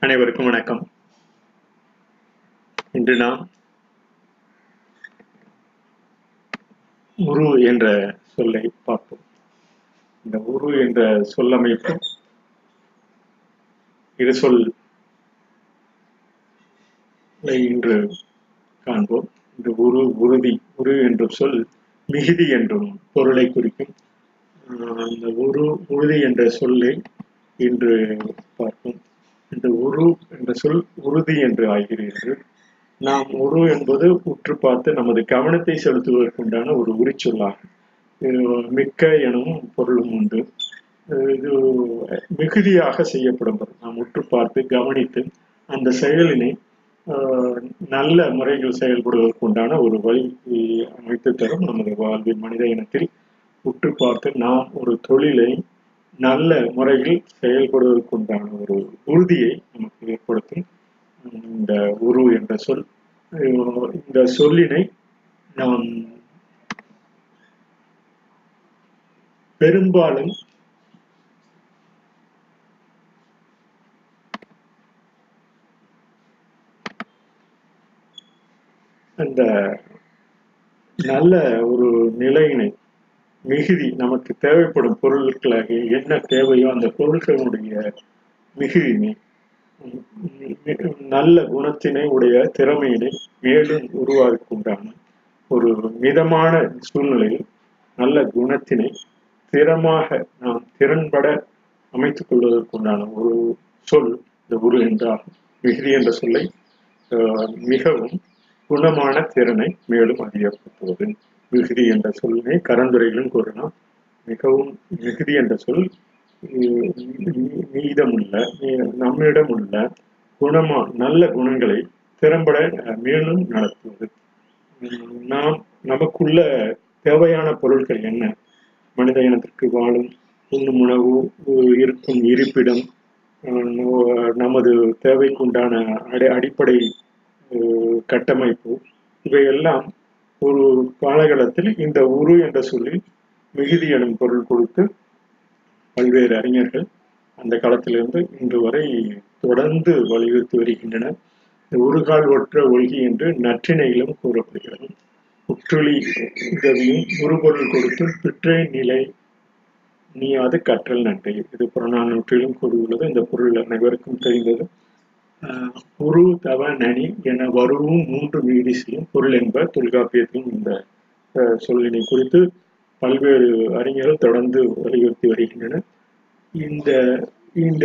அனைவருக்கும் வணக்கம். இன்று நாம் உரு என்ற சொல்லை பார்ப்போம். இந்த உரு என்ற சொல்லமைப்பு இரு சொல் இன்று காண்போம். இந்த உரு உறுதி உரு என்ற சொல் மிகுதி என்றும் பொருளை குறிக்கும். இந்த அந்த உரு உறுதி என்ற சொல்லை இன்று பார்ப்போம். இந்த உரு என்ற சொல் உறுதி என்று ஆகிறது நாம் உரு என்பது உற்று பார்த்து நமது கவனத்தை செலுத்துவதற்குண்டான ஒரு உரிச்சொல்லாகும். மிக்க எனவும் பொருளும் உண்டு. இது மிகுதியாக செய்யப்படும் நாம் உற்று பார்த்து கவனித்து அந்த செயலினை ஆஹ், நல்ல முறையில் செயல்படுவதற்கு உண்டான ஒரு வழி அமைத்து தரும் நமது வாழ்வின் மனித இனத்தில் உற்று பார்த்து நாம் ஒரு தொழிலை நல்ல முறையில் செயல்படுவதற்கு உண்டான ஒரு உறுதியை நமக்கு ஏற்படுத்தும். இந்த உரு என்ற சொல் இந்த சொல்லினை நாம் பெரும்பாலும் அந்த நல்ல ஒரு நிலையினை மிகுதி நமக்கு தேவைப்படும் பொருட்களாக என்ன தேவையோ அந்த பொருட்களுடைய மிகுதினை நல்ல குணத்தினை உடைய திறமையினை மேலும் உருவாக்குண்டான ஒரு மிதமான சூழ்நிலையில் நல்ல குணத்தினை திறமாக நாம் திறன்பட அமைத்துக் கொள்வதற்குண்டான ஒரு சொல் இந்த உரு என்றாகும் மிகுதி என்ற சொல்லை ஆஹ், மிகவும் குணமான திறனை மேலும் அதிகப்படுத்துவது. மிகுதி என்ற சொல்லை கரந்துரையிலும் கூறலாம் மிகவும் மிகுதி என்ற சொல் மீதமுள்ள நம்மிடம் உள்ள குணமா நல்ல குணங்களை திறம்பட மேலும் நடத்துவது. நாம் நமக்குள்ள தேவையான பொருட்கள் என்ன? மனித இனத்திற்கு வாழும் உண்ணும் உணவு இருக்கும் இருப்பிடம் நமது தேவைக்குண்டான அடி அடிப்படை கட்டமைப்பு இவையெல்லாம் ஒரு காலகட்டத்தில் இந்த உரு என்ற சொல்லில் மிகுதி எனும் பொருள் கொடுத்து பல்வேறு அறிஞர்கள் அந்த காலத்திலிருந்து இன்று வரை தொடர்ந்து வலியுறுத்தி வருகின்றனர். இந்த உருகால் ஒற்ற ஒழுகி என்று நற்றிணையிலும் கூறப்படுகிறது. உற்றுளி உதவியும் உருபொருள் கொடுத்தும் பிற்றை நிலை நீயாது கற்றல் நன்றி இது புறநானூற்றிலும் கூறியுள்ளது. இந்த பொருள் அனைவருக்கும் தெரிந்தது. உரு தவ நனி என வருவும் மூன்று மீதிசையும் பொருள் என்ப தொல்காப்பியத்தையும் இந்த சொல்லினை குறித்து பல்வேறு அறிஞர்கள் தொடர்ந்து வலியுறுத்தி வருகின்றனர். இந்த இந்த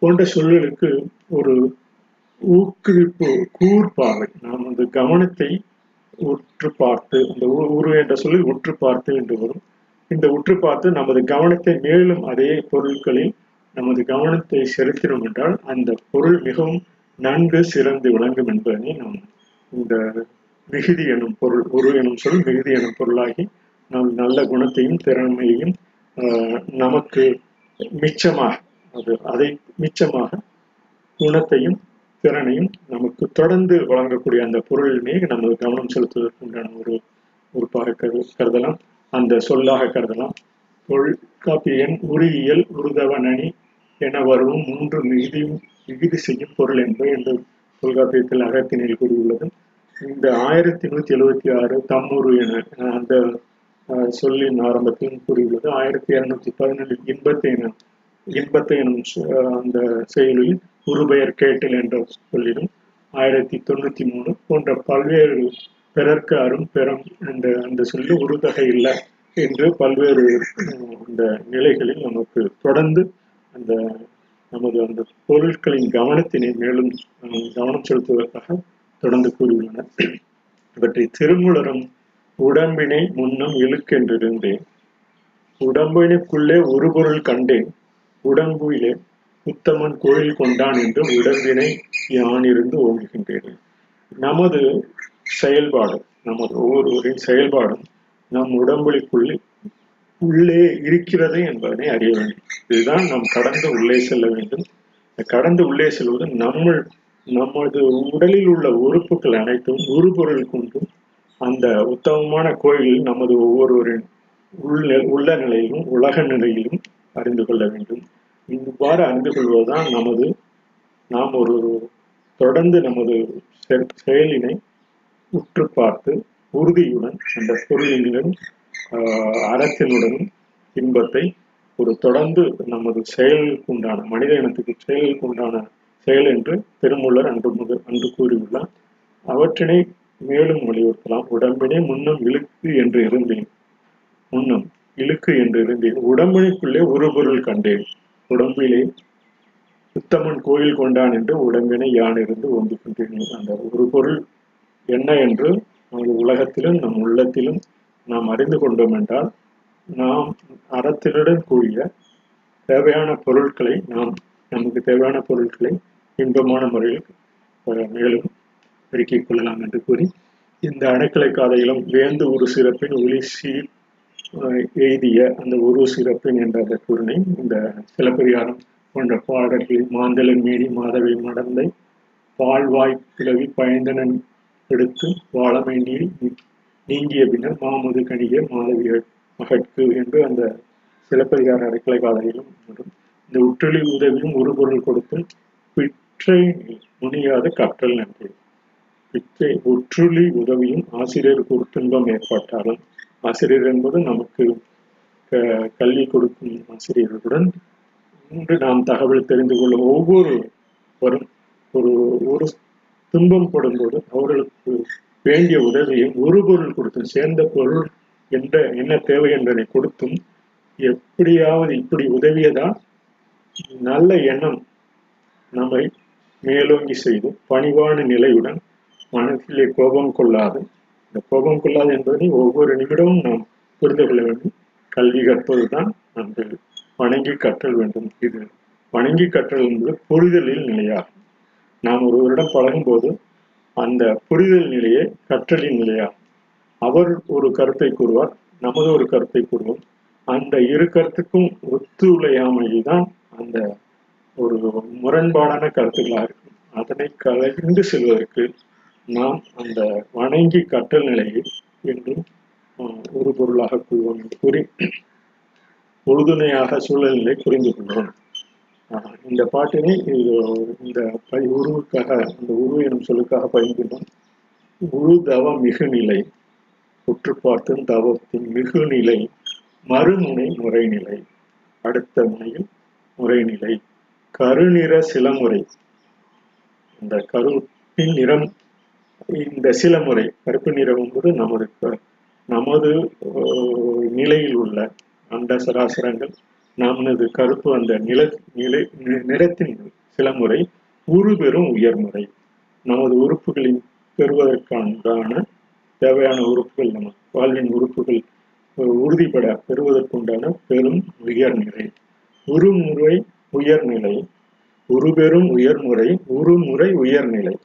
போன்ற சொல்லுகளுக்கு ஒரு ஊக்குவிப்பு கூர்பார்வை நாம் அந்த கவனத்தை உற்று பார்த்து இந்த உரு என்ற சொல்லி உற்று பார்த்து என்று வரும். இந்த உற்று பார்த்து நமது கவனத்தை மேலும் அதே பொருட்களில் நமது கவனத்தை செலுத்தினோம் என்றால் அந்த பொருள் மிகவும் நன்கு சிறந்து விளங்கும் என்பதனை நாம் இந்த மிகுதி எனும் பொருள் உரு எனும் சொல் மிகுதி எனும் பொருளாகி நாம் நல்ல குணத்தையும் திறமையையும் ஆஹ், நமக்கு மிச்சமாக அது அதை மிச்சமாக குணத்தையும் திறனையும் நமக்கு தொடர்ந்து வழங்கக்கூடிய அந்த பொருளினே நமது கவனம் செலுத்துவதற்குண்டான ஒரு ஒரு கரு கருதலாம். அந்த சொல்லாக கருதலாம். தொல்காப்பியன் உரியியல் உருதவ நனி என வரும் மூன்று மிகுதியும் மிகுதி செய்யும் பொருள் என்பது இந்த தொல்காப்பியத்தில் அகத்தினில் கூறியுள்ளது. இந்த ஆயிரத்தி நூத்தி எழுவத்தி ஆறு தம்முரு என அந்த சொல்லின் ஆரம்பத்திலும் கூறியுள்ளது. ஆயிரத்தி இருநூத்தி பதினேழில் இன்பத்தை என இன்பத்தை எனும் அந்த செயலில் உருபெயர் கேட்டல் என்ற சொல்லிலும் ஆயிரத்தி தொண்ணூத்தி மூணு போன்ற பல்வேறு பிறர்க்கு அரும் பெறும் என்ற அந்த சொல்லி உருதகை இல்லை என்று பல்வேறு அந்த நிலைகளில் நமக்கு தொடர்ந்து அந்த நமது அந்த பொருட்களின் கவனத்தினை மேலும் கவனம் செலுத்துவதற்காக தொடர்ந்து கூறியுள்ளனர். இவற்றை திருமுலரும் உடம்பினை முன்னம் இழுக்கென்றிருந்தேன். உடம்பினுக்குள்ளே ஒரு பொருள் கண்டேன். உடம்புயிலே உத்தமன் கோயில் கொண்டான் என்று உடம்பினை யானிருந்து ஓங்குகின்றேன். நமது செயல்பாடு நமது ஒவ்வொருவரின் செயல்பாடும் நம் உடம்புக்குள்ளே உள்ளே இருக்கிறது என்பதனை அறிய வேண்டும். இதுதான் நாம் கடந்து உள்ளே செல்ல வேண்டும். கடந்து உள்ளே செல்வது நம்ம நமது உடலில் உள்ள உறுப்புகள் அனைத்தும் உருபொருள் கொண்டும் அந்த உத்தமமான கோயிலில் நமது ஒவ்வொருவரின் உள்ள உள்ள நிலையிலும் உலக நிலையிலும் அறிந்து கொள்ள வேண்டும். இவ்வாறு அறிந்து கொள்வதுதான் நமது நாம் ஒரு தொடர்ந்து நமது செயலினை உற்று பார்த்து உறுதியுடன் அந்த பொருளினுடன் ஆஹ், அறத்தினுடனும் இன்பத்தை ஒரு தொடர்ந்து நமது செயலுக்கு உண்டான மனித இனத்துக்கு செயலுக்கு உண்டான செயல் என்று திருமூலர் அன்று முதல் அன்று கூறியுள்ளார். அவற்றினை மேலும் வலியுறுத்தலாம். உடம்பினை முன்னம் இழுக்கு என்று இருந்தேன் முன்னம் இழுக்கு என்று இருந்தேன் உடம்பினைக்குள்ளே ஒரு பொருள் கண்டேன். உடம்பிலே உத்தமன் கோயில் கொண்டான் என்று உடம்பினை யான் இருந்து ஒன்று கொண்டேன். அந்த ஒரு பொருள் என்ன என்று நமது உலகத்திலும் நம் உள்ளத்திலும் நாம் அறிந்து கொண்டோம் என்றால் நாம் அறத்தினுடன் கூடிய தேவையான பொருட்களை நாம் நமக்கு தேவையான பொருட்களை இன்பமான முறையில் மேலும் பெருக்கிக் கொள்ளலாம் என்று கூறி இந்த அடைக்கலை காதையிலும் வேந்து ஒரு சிறப்பின் ஒளி சீர் எய்திய அந்த ஒரு சிறப்பின் என்ற அந்த கூறினை இந்த சிலப்பதிகாரம் போன்ற பாடல்களில் மாந்தளன் மீறி மாதவை மடந்தை பால்வாய் கிளவி பயந்தனன் எடுத்து வாழமை நீர் நீங்கிய பின்னர் மாமது கணிகை மாதவியல் அகற்கு என்று அந்த சிலப்பதிகார அடைக்கலை காலையிலும் இந்த உற்றலி உதவியும் ஒரு பொருள் கொடுத்தும் பிற்றை முனியாத கற்றல் நன்றி. பிற்றை ஒற்றுளி உதவியும் ஆசிரியருக்கு ஒரு துன்பம் ஏற்பட்டாலும் ஆசிரியர் என்பது நமக்கு கல்வி கொடுக்கும் ஆசிரியர்களுடன் இன்று நாம் தகவல் தெரிந்து கொள்ளும் ஒவ்வொரு வரும் ஒரு ஒரு துன்பம் படும்போது அவர்களுக்கு வேண்டிய உதவியை ஒரு பொருள் கொடுத்தும் சேர்ந்த பொருள் எந்த என்ன தேவை என்பதை கொடுத்தும் எப்படியாவது இப்படி உதவியதால் நல்ல எண்ணம் நம்மை மேலோங்கி செய்து பணிவான நிலையுடன் மனத்திலே கோபம் கொள்ளாது. இந்த கோபம் கொள்ளாது என்பதை ஒவ்வொரு நிமிடமும் நாம் புரிந்து கொள்ள வேண்டும். கல்வி கற்பதுதான் அந்த வணங்கி கற்றல் வேண்டும். இது வணங்கி கற்றல் என்பது புரிதலில் நிலையாகும். நாம் ஒருவரிடம் பழகும்போது அந்த புரிதல் நிலையே கற்றலின் நிலையாகும். அவர் ஒரு கருத்தை கூறுவார் நமது ஒரு கருத்தை கூறுவோம். அந்த இரு கருத்துக்கும் ஒத்துழையாமைதான் அந்த ஒரு முரண்பாடான கருத்துக்களாக இருக்கும். அதனை கலந்து செல்வதற்கு நாம் அந்த வணங்கி கற்றல் நிலையை என்றும் ஒரு பொருளாக கொள்வோம் என்று கூறி உறுதுணையாக சூழ்நிலை புரிந்து கொள்வோம். ஆஹ், இந்த பாட்டினை இது இந்த பை உருவுக்காக அந்த உருவு எனும் சொல்லுக்காக பயன்படுத்தும் உருதவ மிகுநிலை. உற்று பார்த்தும் தவத்தின் மிகுநிலை மறுமுனை முறைநிலை அடுத்த முனையில் முறைநிலை கருநிற சிலமுறை இந்த கருப்பின் நிறம் இந்த சில முறை கருப்பு நிறம் என்பது நமது நமது நிலையில் உள்ள அந்த சராசரங்கள். நமது கருப்பு அந்த நில நிலை நிறத்தின் சில முறை உயர்முறை நமது உறுப்புகளின் பெறுவதற்கான தேவையான உறுப்புகள் நம்ம வாழ்வின் உறுப்புகள் உறுதிப்பட பெறுவதற்குண்டான பெரும் உயர்நிலை. உருமுறை உயர்நிலை. உருபெரும் உயர்முறை உருமுறை உயர்நிலை.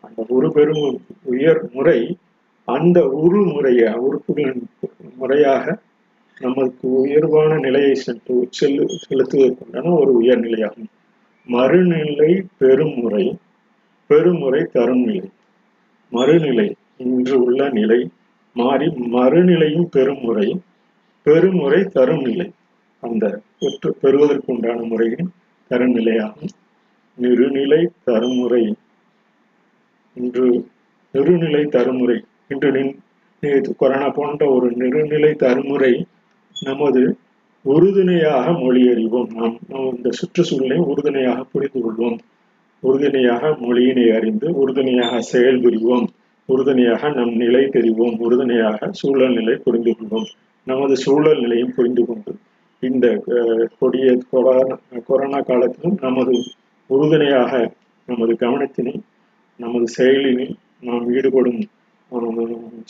அந்த உருபெரும் உயர்முறை அந்த உருமுறைய உறுப்புகளின் முறையாக நமக்கு உயர்வான நிலையை சென்று செல்லு செலுத்துவதற்குண்டான ஒரு உயர்நிலையாகும். மறுநிலை பெருமுறை. பெருமுறை தரும் நிலை மறுநிலை இன்று உள்ள நிலை மாறி மறுநிலையும் பெருமுறை பெருமுறை தரும் நிலை. அந்த பெற்று பெறுவதற்குண்டான முறையின் தரும் நிலையாகும். நிறுநிலை தருமுறை இன்று நிறுநிலை தருமுறை இன்று நின் கொரோனா போன்ற ஒரு நிறுநிலை தருமுறை நமது உறுதுணையாக மொழியறிவோம். நாம் நாம் இந்த சுற்றுச்சூழலை உறுதுணையாக புரிந்து கொள்வோம். உறுதுணையாக மொழியினை அறிந்து உறுதுணையாக செயல் புரிவோம் உறுதுணையாக நம் நிலை தெரிவோம். உறுதுணையாக சூழல் நிலை புரிந்து கொள்வோம். நமது சூழல் நிலையும் புரிந்து கொண்டு இந்த கொடிய கொரோனா கொரோனா காலத்திலும் நமது உறுதுணையாக நமது கவனத்தினை நமது செயலினை நாம் ஈடுபடும்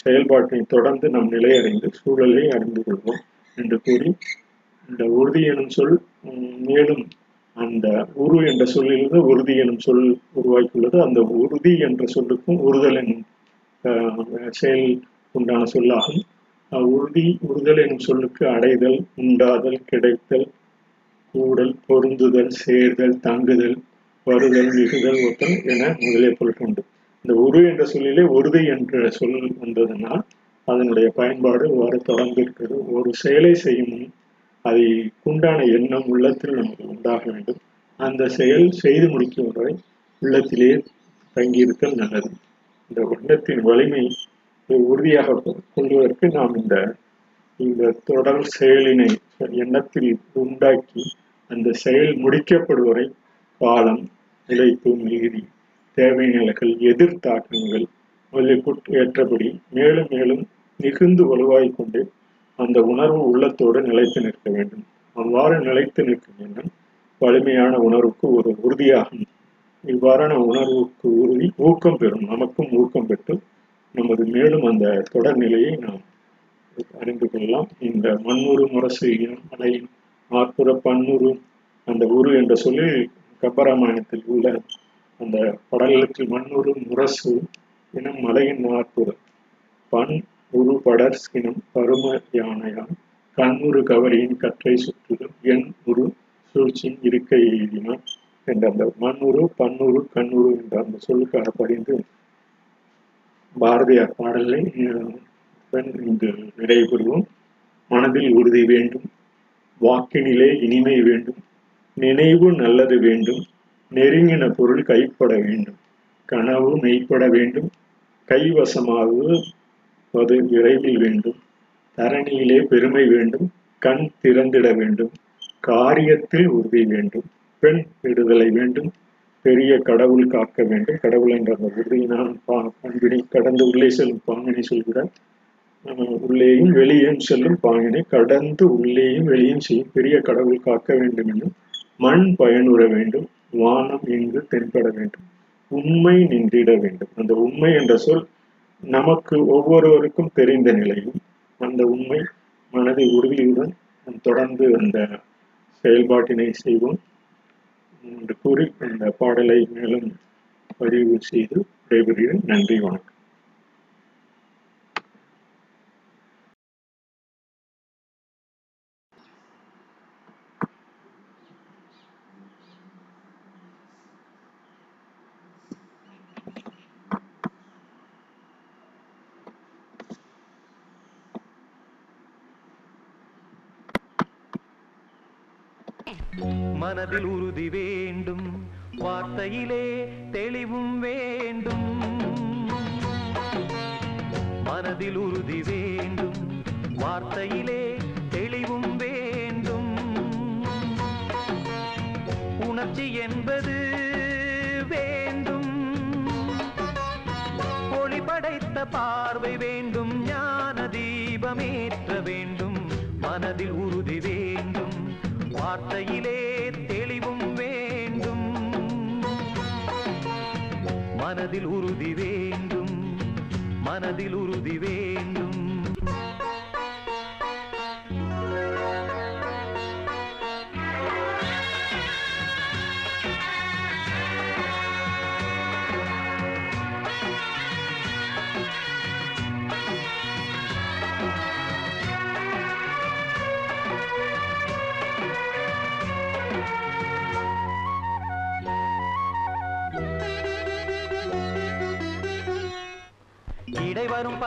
செயல்பாட்டை தொடர்ந்து நம் நிலையடைந்து சூழலை அறிந்து கொள்வோம் என்று கூறி இந்த உறுதி எனும் சொல் மேலும் அந்த உரு என்ற சொல்லிலிருந்து உறுதி எனும் சொல் உருவாக்கியுள்ளது. அந்த உறுதி என்ற சொல்லுக்கும் உறுதல் எனும் செயல் உண்டான சொல்லாகும். உறுதி உறுதல் எனும் சொல்லுக்கு அடைதல் உண்டாதல் கிடைத்தல் கூடல் பொருந்துதல் சேர்தல் தங்குதல் வருதல் மிகுதல் ஒத்தல் என முதலிய பொருட்கள் உண்டு. இந்த உரு என்ற சொல்லிலே உறுதி என்ற சொல் வந்ததனால் அதனுடைய பயன்பாடு வர தொடர்ந்து இருக்கிறது. ஒரு செயலை செய்யும் முன் அதை உண்டான எண்ணம் உள்ளத்தில் நமக்கு உண்டாக வேண்டும். அந்த செயல் செய்து முடிக்கும் வரை உள்ளத்திலே தங்கியிருத்தல் நல்லது. இந்த வண்ணத்தின் வலிமை உறுதியாக கொள்வதற்கு நாம் இந்த இந்த தொடர் செயலினை எண்ணத்தில் உண்டாக்கி அந்த செயல் முடிக்கப்படுவரை காலம் உழைப்பு மிகுதி தேவைநிலைகள் எதிர்த்தாக்கங்கள் ஏற்றபடி மேலும் மேலும் மிகுந்து வலுவாய் கொண்டு அந்த உணர்வு உள்ளத்தோடு நிலைத்து நிற்க வேண்டும். அவ்வாறு நிலைத்து நிற்கும் எண்ணம் வலிமையான உணர்வுக்கு ஒரு உறுதியாகும். இவ்வாறான உணர்வுக்கு உறுதி ஊக்கம் பெறும் நமக்கும் ஊக்கம் பெற்று நமது மேலும் அந்த தொடர்நிலையை நாம் அறிந்து கொள்ளலாம். இந்த மண்ணுரு முரசு இனம் மலையின் ஆற்புற பன்னுரு அந்த உரு என்ற சொல்லி கப்பராமாயணத்தில் உள்ள அந்த படலுக்கு மண்ணுரு முரசு இனம் மலையின் ஆற்புற பண் உரு படர் இனம் பரும யானையான் கண்ணுரு கவரியின் கற்றை சுற்றுதல் என் உரு சூழ்ச்சியின் இருக்கை எழுதினான் என்ற அந்த மண்ணுரு பன்னுரு கண்ணுரு என்ற அந்த சொல்லுக்கான படிந்து பாரதியார் பாடலை நிறைவு பெறுவோம். மனதில் உறுதி வேண்டும். வாக்கினிலே இனிமை வேண்டும். நினைவு நல்லது வேண்டும். நெருங்கின பொருள் கைப்பட வேண்டும். கனவு மெய்ப்பட வேண்டும். கைவசமாகுவது விரைவில் வேண்டும். தரணியிலே பெருமை வேண்டும். கண் திறந்திட வேண்டும். காரியத்தில் உறுதி வேண்டும். பெண் விடுதலை வேண்டும். பெரிய கடவுள் காக்க வேண்டும். கடவுள் என்ற அந்த உறுதியினால் பண்பினை கடந்து உள்ளே செல்லும் பாங்கினை சொல்கிறார். உள்ளேயும் வெளியேயும் செல்லும் பாங்கினை கடந்து உள்ளேயும் வெளியும் செய்யும் பெரிய கடவுள் காக்க வேண்டும் என்றும் மண் பயனுற வேண்டும் வானம் இங்கு தென்பட வேண்டும் உண்மை நின்றிட வேண்டும். அந்த உண்மை என்ற சொல் நமக்கு ஒவ்வொருவருக்கும் தெரிந்த நிலையும் அந்த உண்மை மனதை உறுதியுடன் தொடர்ந்து அந்த செயல்பாட்டினை செய்வோம். என்று கூறி இந்த பாடலை மேலும் பதிவு செய்து விடைபெறுகிறேன். நன்றி வணக்கம். மனதில் உறுதி வேண்டும். வார்த்தையிலே தெளிவும் வேண்டும். மனதில் உறுதி வேண்டும். வார்த்தையிலே தெளிவும் வேண்டும். உணர்ச்சி என்பது வேண்டும். ஒளி படைத்த பார்வை வேண்டும். ஞான தீபமேற்ற வேண்டும். மனதில் உறுதி வேண்டும். வார்த்தையிலே மனதில் உறுதி வேண்டும். மனதில் உறுதி வேண்டும்.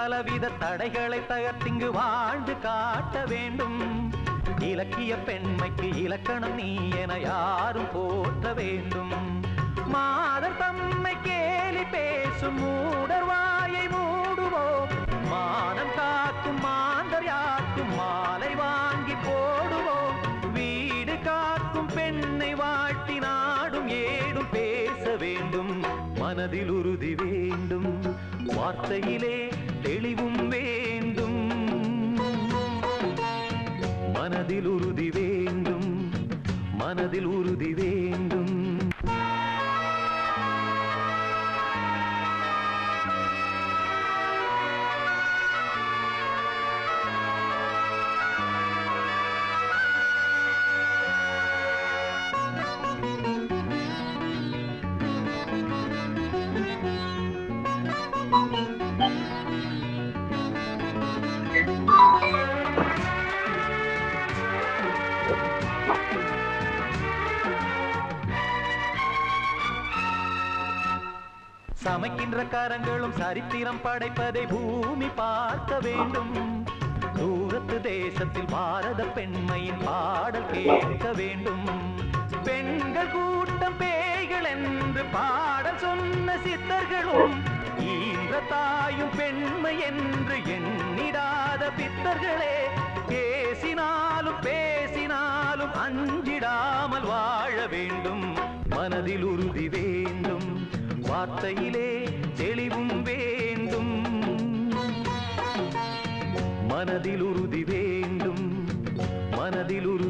பலவித தடைகளை தகர்த்திங்கு வாழ்ந்து காட்ட வேண்டும். இலக்கிய பெண்மைக்கு இலக்கணம் நீ என யாரும் போற்ற வேண்டும். மாதர் தம்மை கேலி பேசும் மூடர் வாயை மூடுவோம் மானம் காக்கும் மாந்தர் யாக்கும் மாலை வாங்கி போடுவோம் வீடு காக்கும் பெண்ணை வாழ்த்தி நாடும் ஏடும் பேச வேண்டும். மனதில் உறுதி வேண்டும். வார்த்தையிலே தெளிவும் வேண்டும். மனதில் உறுதி வேண்டும். மனதில் அமைக்கின்ற கரங்களும் சரித்திரம் படைப்பதை பூமி பார்க்க வேண்டும். தூரத்து தேசத்தில் பாரத பெண்மையின் பாடல் கேட்க வேண்டும். பெண்கள் கூட்டம் பேய்கள் என்று பாடல் சொன்ன சித்தர்களும் ஈன்ற தாயும் பெண்மை என்று எண்ணிடாத பித்தர்களே பேசினாலும் பேசினாலும் அஞ்சிடாமல் வாழ வேண்டும். மனதில் உறுதி வேண்டும். வார்த்தையிலே தெளிவும் வேண்டும். மனதில் உறுதி வேண்டும். மனதில் உறுதி